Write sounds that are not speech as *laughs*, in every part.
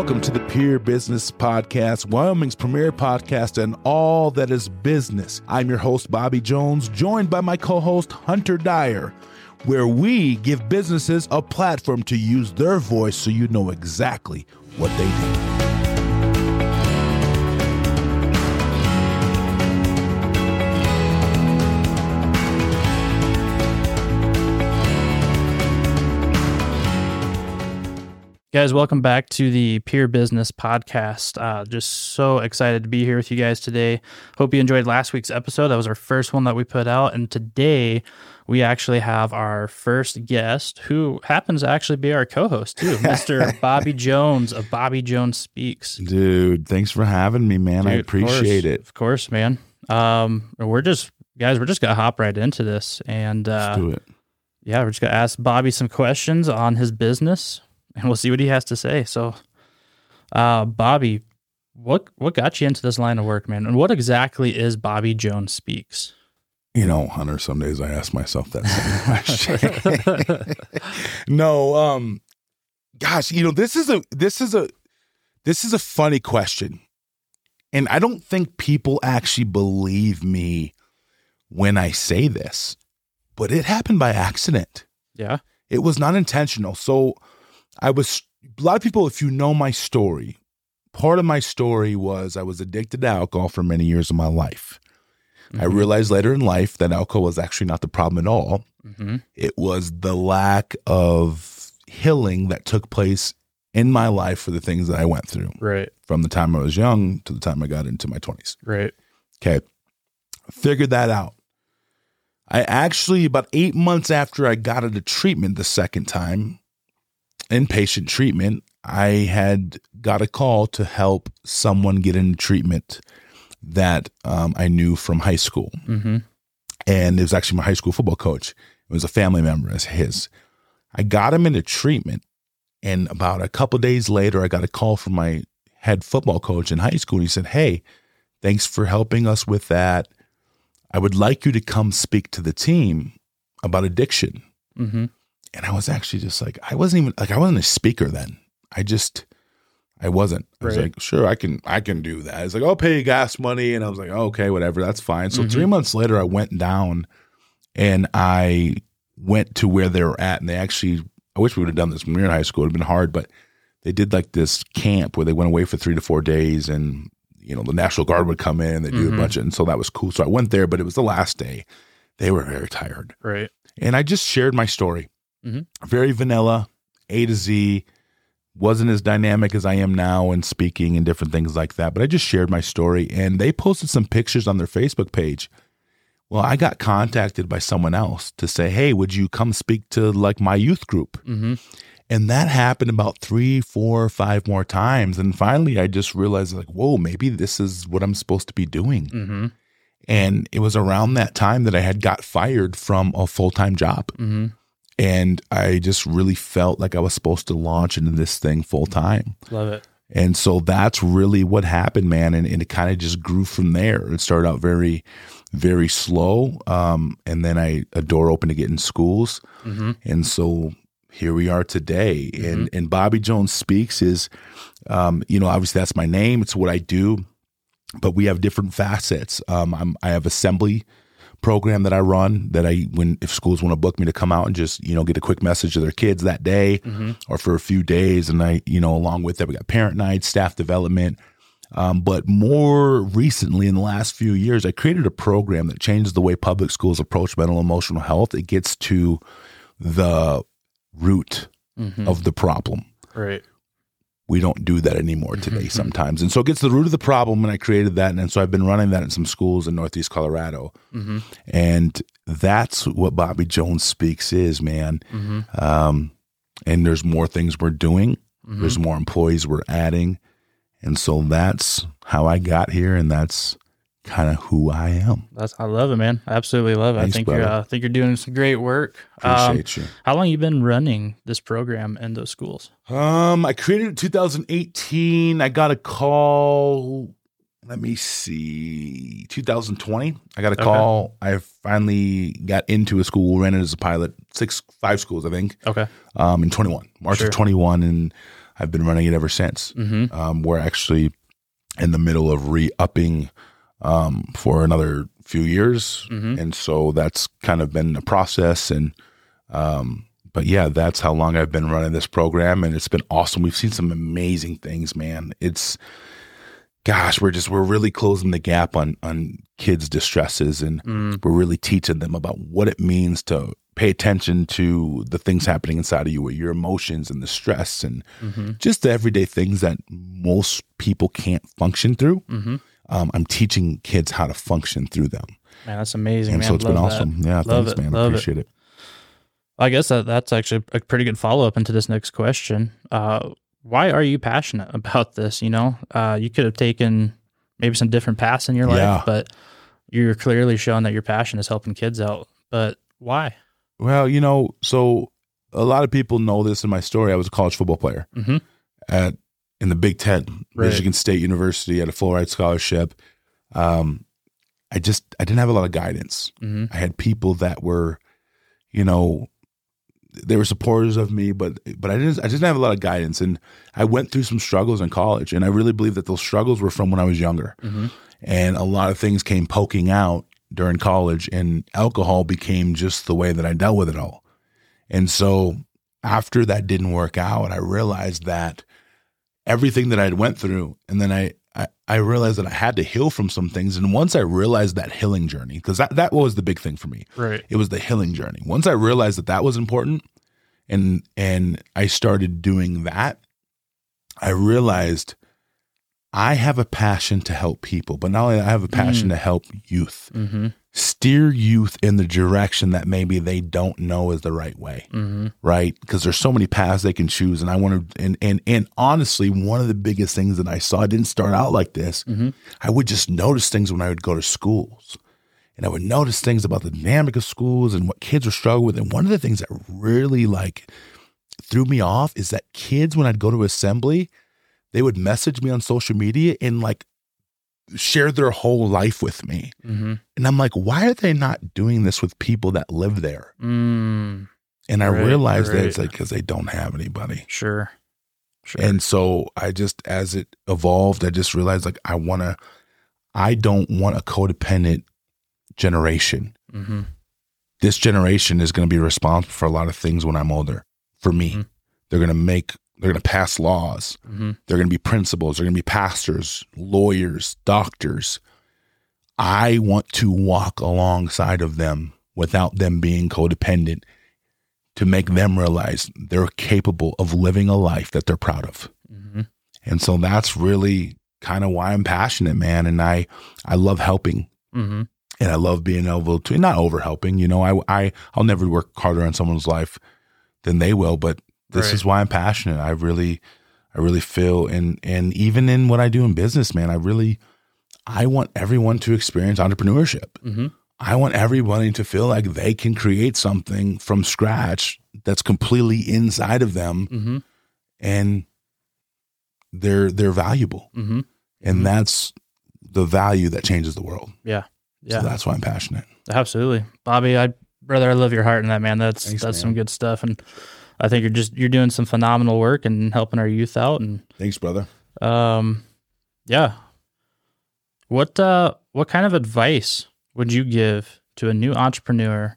Welcome to the Peer Business Podcast, Wyoming's premier podcast and all that is business. I'm your host, Bobby Jones, joined by my co host, Hunter Dyer, where we give businesses a platform to use their voice so you know exactly what they do. Guys, welcome back to the Peer Business Podcast. Uh, just so excited to be here with you guys today. Hope you enjoyed last week's episode. That was our first one that we put out. And today we actually have our first guest who happens to actually be our co host, too, *laughs* Mr. Bobby Jones of Bobby Jones Speaks. Dude, thanks for having me, man. I Dude, of appreciate course, it. Of course, man. Um, we're just, guys, we're just going to hop right into this. And Let's uh, do it. yeah, we're just going to ask Bobby some questions on his business and we'll see what he has to say. So, uh, Bobby, what what got you into this line of work, man? And what exactly is Bobby Jones Speaks? You know, Hunter, some days I ask myself that same *laughs* question. *laughs* no, um, gosh, you know, this is a this is a this is a funny question. And I don't think people actually believe me when I say this, but it happened by accident. Yeah. It was not intentional. So I was a lot of people, if you know my story, part of my story was I was addicted to alcohol for many years of my life. I Mhm. realized later in life that alcohol was actually not the problem at all. Mhm. It was the lack of healing that took place in my life for the things that I went through Right. from the time I was young to the time I got into my 20s. Right. Okay. Figured that out. I actually, about eight months after I got into treatment the second time, inpatient treatment, I had got a call to help someone get into treatment that um, I knew from high school. Mm-hmm. And it was actually my high school football coach. It was a family member as his. I got him into treatment. And about a couple days later, I got a call from my head football coach in high school. And he said, Hey, thanks for helping us with that. I would like you to come speak to the team about addiction. Mm-hmm. And I was actually just like, I wasn't even like, I wasn't a speaker then. I just, I wasn't. I was Right. like, sure, I can, I can do that. It's like, I'll pay you gas money. And I was like, okay, whatever, that's fine. So Mhm. three months later, I went down and I went to where they were at. And they actually, I wish we would have done this when we were in high school. It would have been hard, but they did like this camp where they went away for three to four days and, you know, the National Guard would come in, and they do Mhm. a bunch of, and so that was cool. So I went there, but it was the last day. They were very tired. Right. And I just shared my story. Mhm. Very vanilla, A to Z. Wasn't as dynamic as I am now and speaking and different things like that. But I just shared my story and they posted some pictures on their Facebook page. Well, I got contacted by someone else to say, Hey, would you come speak to like my youth group? Mm-hmm. And that happened about three, four, five more times. And finally, I just realized, like, whoa, maybe this is what I'm supposed to be doing. Mm-hmm. And it was around that time that I had got fired from a full time job. Mm-hmm. And I just really felt like I was supposed to launch into this thing full time. Love it. And so that's really what happened, man. And, and it kind of just grew from there. It started out very, very slow. Um, and then I a door opened to get in schools. Mm-hmm. And so here we are today. And and Bobby Jones Speaks is um, you know, obviously that's my name. It's what I do. But we have different facets. Um, I'm, I have assembly program that I run that I when if schools want to book me to come out and just you know get a quick message to their kids that day Mm-hmm. or for a few days and I you know along with that we got parent night staff development um, but more recently in the last few years I created a program that changes the way public schools approach mental and emotional health it gets to the root Mm-hmm. of the problem Right. We don't do that anymore today sometimes and so it gets to the root of the problem and i created that and so i've been running that in some schools in northeast colorado Mm-hmm. and that's what bobby jones speaks is man Mm-hmm. um, and there's more things we're doing Mhm. there's more employees we're adding and so that's how i got here and that's kind of who i am That's I love it, man. I absolutely love it. Thanks, I think you're uh, I think you're doing some great work. Um, appreciate you how long you been running this program in those schools? Um, I created it in 2018. I got a call. Let me see, 2020. I got a Okay. call. I finally got into a school, ran it as a pilot, six, five schools, I think. Okay. Um, in 21, March Sure. of 21, and I've been running it ever since. Mm-hmm. Um, we're actually in the middle of re upping um, for another few years, Mhm. and so that's kind of been a process. And um, but yeah, that's how long I've been running this program, and it's been awesome. We've seen some amazing things, man. It's gosh, we're just we're really closing the gap on on kids' distresses, and Mm. we're really teaching them about what it means to pay attention to the things happening inside of you, or your emotions and the stress, and Mm-hmm. just the everyday things that most people can't function through. Mm-hmm. Um, I'm teaching kids how to function through them, Man, that's amazing. and man. so it's been that. awesome. Yeah, Love thanks, it, man. love it. Appreciate it. I guess that that's actually a pretty good follow up into this next question. Uh, why are you passionate *laughs* about this? You know, uh, you could have taken maybe some different paths in your life, Yeah. but you're clearly showing that your passion is helping kids out. But why? Well, you know, so a lot of people know this in my story. I was a college football player Mm-hmm. at in the Big Ten, Right. Michigan State University, at a full ride scholarship. Um, I just I didn't have a lot of guidance. Mm-hmm. I had people that were, you know, they were supporters of me, but but I didn't I didn't have a lot of guidance, and I went through some struggles in college, and I really believe that those struggles were from when I was younger, Mm-hmm. and a lot of things came poking out during college, and alcohol became just the way that I dealt with it all, and so after that didn't work out, I realized that everything that I went through, and then I, I I realized that I had to heal from some things. And once I realized that healing journey, because that that was the big thing for me, Right. it was the healing journey. Once I realized that that was important, and and I started doing that, I realized I have a passion to help people, but not only I have a passion to help youth Mm-hmm. Steer youth in the direction that maybe they don't know is the right way Mm-hmm. right? Because there's so many paths they can choose, and I want to. And and and honestly, one of the biggest things that I saw it didn't start out like this. Mhm. I would just notice things when I would go to schools, and I would notice things about the dynamic of schools and what kids were struggling with. And one of the things that really like threw me off is that kids, when I'd go to assembly, they would message me on social media and like share their whole life with me. Mm-hmm. And I'm like, why are they not doing this with people that live there? Mm, And I Right, realized that it's like because they don't have anybody. sure. Sure. And so I just, as it evolved, I just realized like I want to, I don't want a codependent generation. mm-hmm. This generation is going to be responsible for a lot of things when I'm older. For me, Mhm. they're going to make, they're going to pass laws. Mm-hmm. They're going to be principals. They're going to be pastors, lawyers, doctors. I want to walk alongside of them without them being codependent to make them realize they're capable of living a life that they're proud of. Mm-hmm. And so that's really kind of why I'm passionate, man. And I, I love helping Mm-hmm. and I love being able to not over helping, you know, I, I, I'll never work harder on someone's life than they will, but this Right. is why I'm passionate. I really, I really feel, and, and even in what I do in business, man, I really, I want everyone to experience entrepreneurship. Mm-hmm. I want everybody to feel like they can create something from scratch that's completely inside of them Mm-hmm. and they're, they're valuable. Mm-hmm. And Mhm. that's the value that changes the world. Yeah. Yeah. So that's why I'm passionate. Absolutely, Bobby. I brother, I love your heart in that man. That's Thanks, that's man. some good stuff, and I think you're just you're doing some phenomenal work and helping our youth out. And Thanks, brother. um, yeah. What uh, what kind of advice would you give to a new entrepreneur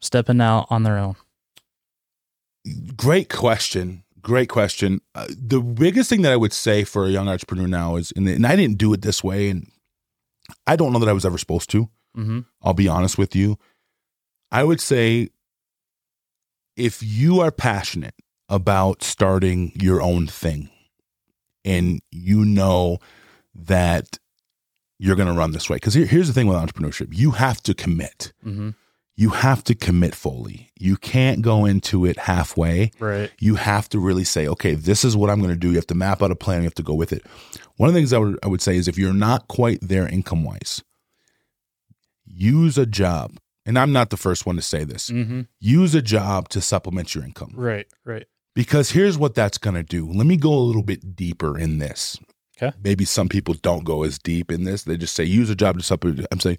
stepping out on their own? Great question. Great question. Uh, the biggest thing that I would say for a young entrepreneur now is, and, and I didn't do it this way, and I don't know that I was ever supposed to. Mm-hmm. I'll be honest with you. I would say if you are passionate about starting your own thing and you know that you're going to run this way, because here, here's the thing with entrepreneurship you have to commit. Mm-hmm. You have to commit fully. You can't go into it halfway. Right. you have to really say, okay, this is what I'm going to do. You have to map out a plan. You have to go with it. One of the things I would, I would say is if you're not quite there income wise, use a job. And I'm not the first one to say this. Mm-hmm. Use a job to supplement your income Right. Right. because here's what that's going to do. Let me go a little bit deeper in this. Okay. Maybe some people don't go as deep in this. They just say use a job to supplement. I'm saying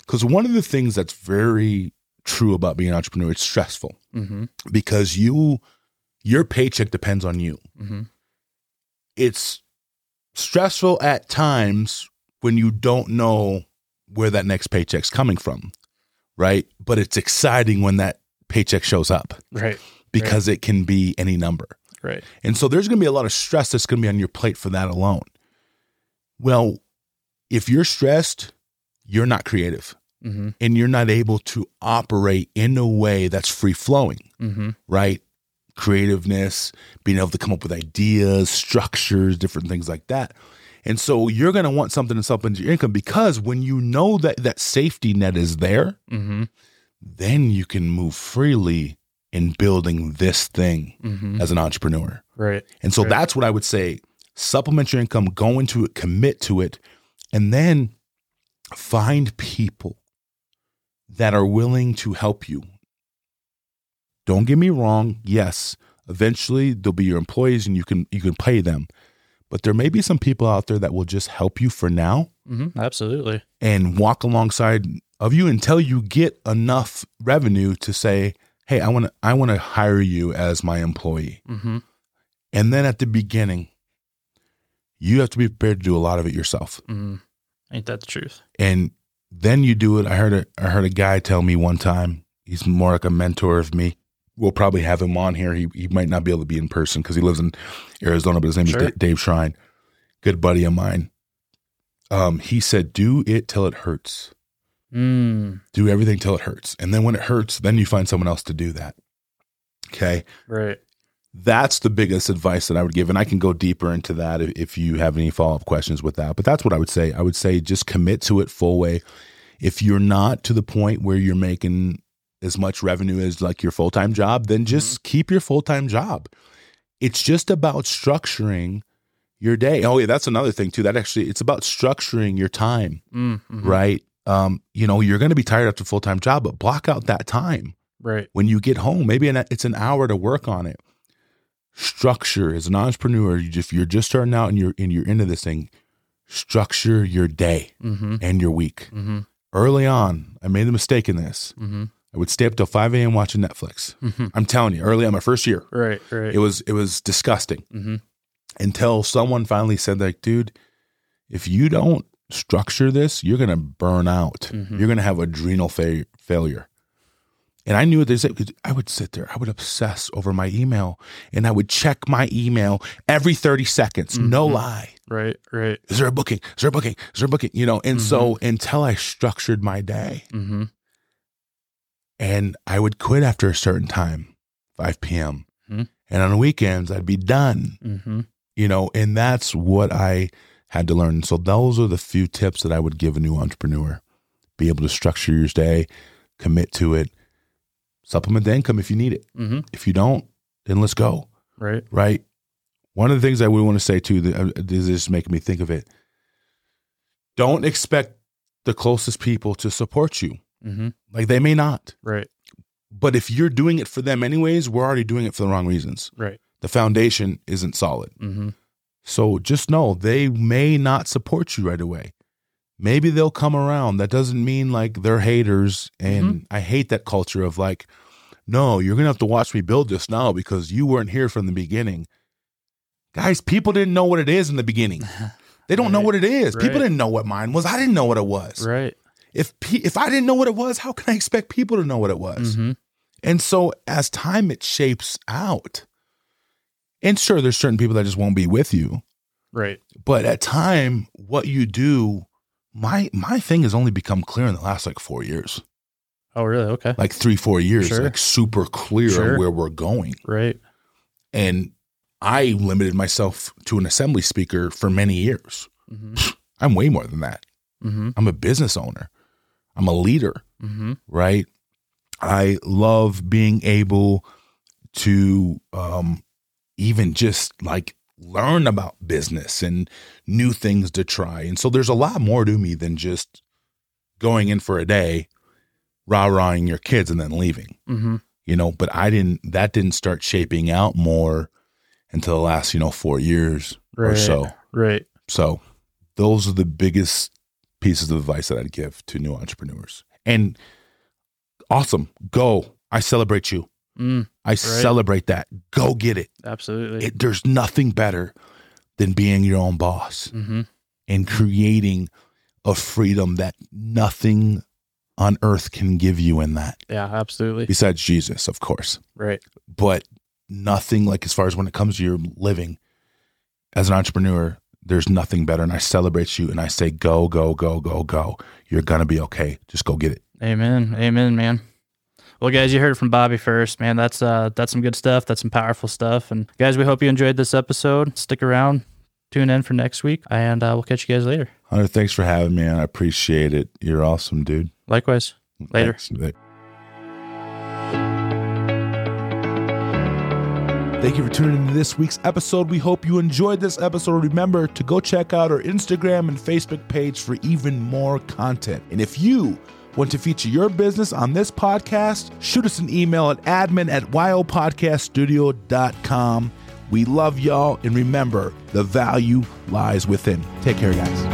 because one of the things that's very true about being an entrepreneur, it's stressful Mm-hmm. because you your paycheck depends on you. Mm-hmm. it's stressful at times when you don't know where that next paycheck's coming from, right? But it's exciting when that paycheck shows up Right. because it can be any number. Right. And so there's going to be a lot of stress that's going to be on your plate for that alone. Well, if you're stressed, you're not creative Mm-hmm. and you're not able to operate in a way that's free flowing, Mm-hmm. right? Creativeness, being able to come up with ideas, structures, different things like that. And so you're going to want something to supplement your income because when you know that that safety net is there, Mm-hmm. then you can move freely in building this thing Mm-hmm. as an entrepreneur. Right. And so Right. that's what I would say. Supplement your income, go into it, commit to it, and then find people that are willing to help you. Don't get me wrong. Yes, eventually they'll be your employees and you can you can pay them. But there may be some people out there that will just help you for now Mm-hmm. Absolutely. and walk alongside of you until you get enough revenue to say, "Hey, I want to I want to hire you as my employee." Mm-hmm. And then at the beginning, you have to be prepared to do a lot of it yourself. Mm-hmm. Ain't that the truth? And then you do it. I heard a I heard a guy tell me one time, he's more like a mentor of me. We'll probably have him on here. He he might not be able to be in person because he lives in Arizona, but his name Sure. is Da- Dave Shrine. Good buddy of mine. Um, he said, do it till it hurts. Mm. Do everything till it hurts. And then when it hurts, then you find someone else to do that. Okay. Right. that's the biggest advice that I would give. And I can go deeper into that if, if you have any follow up questions with that. But that's what I would say. I would say just commit to it full way. If you're not to the point where you're making as much revenue as like your full time job, then just keep your full time job. It's just about structuring your day. Oh, yeah, that's another thing too. That actually, it's about structuring your time, Mm-hmm. right? Um, you know, you're going to be tired after a full time job, but block out that time Right. when you get home maybe an, it's an hour to work on it structure as an entrepreneur you just you're just starting out and you're and you're into this thing structure your day Mm-hmm. and your week Mm-hmm. early on i made a mistake in this Mm-hmm. I would stay up till 5 a.m watching netflix Mm-hmm. i'm telling you early on my first year Right. Right. it was it was disgusting mm-hmm. until someone finally said like dude if you don't structure this you're gonna burn out Mhm. you're gonna have adrenal fa- failure and I knew what they said I would sit there, I would obsess over my email and I would check my email every 30 seconds. No Mhm. lie. Right. Right. Is there a booking? Is there a booking? Is there a booking? You know, and so until I structured my day Mm-hmm. And I would quit after a certain time, 5 p.m. Mhm. And on the weekends, I'd be done, Mm-hmm. you know, and that's what I had to learn. So those are the few tips that I would give a new entrepreneur. Be able to structure your day, commit to it, supplement the income if you need it. Mm-hmm. If you don't, then let's go. Right. Right. One of the things I would want to say too, that uh, this is making me think of it. Don't expect the closest people to support you. Mm-hmm. Like they may not, Right. but if you're doing it for them anyways, we're already doing it for the wrong reasons. Right. The foundation isn't solid. Mm-hmm. So just know they may not support you right away. Maybe they'll come around. That doesn't mean like they're haters. And I hate that culture of like, no, you're going to have to watch me build this now because you weren't here from the beginning. Guys, people didn't know what it is in the beginning. *laughs* They don't know what it is. People didn't know what mine was. I didn't know what it was. Right. If pe- if I didn't know what it was, how can I expect people to know what it was? Mm-hmm. And so as time it shapes out. And sure, there's certain people that just won't be with you Right. but at time what you do my my thing has only become clear in the last like four years Oh, really? Okay. like three four years Sure. like super clear Sure. where we're going Right. and i limited myself to an assembly speaker for many years Mm-hmm. i'm way more than that Mm-hmm. i'm a business owner i'm a leader Mm-hmm. right i love being able to um even just like learn about business and new things to try and so there's a lot more to me than just going in for a day rah-rahing your kids and then leaving Mm-hmm. you know but i didn't that didn't start shaping out more until the last you know four years or so Right. so those are the biggest pieces of advice that I'd give to new entrepreneurs. And awesome, go. I celebrate you. Mm, I celebrate that. Go get it. absolutely. it. There's nothing better than being your own boss Mm-hmm. and creating a freedom that nothing on earth can give you in that, Yeah, absolutely. besides Jesus, of course. Right. But nothing like as far as when it comes to your living as an entrepreneur, there's nothing better. And I celebrate you and I say, go, go, go, go, go. You're going to be okay. Just go get it. Amen. Amen, man. Well, guys, you heard it from Bobby first, man. That's uh that's some good stuff. That's some powerful stuff. And guys, we hope you enjoyed this episode. Stick around, tune in for next week, and uh, we'll catch you guys later. Hunter, thanks for having me. Man. I appreciate it. You're awesome, dude. Likewise. Later. Thanks. Thank you for tuning into this week's episode. We hope you enjoyed this episode. Remember to go check out our Instagram and Facebook page for even more content. And if you want to feature your business on this podcast, shoot us an email at admin at wildpodcaststudio.com. We love y'all, and remember, the value lies within. Take care, guys.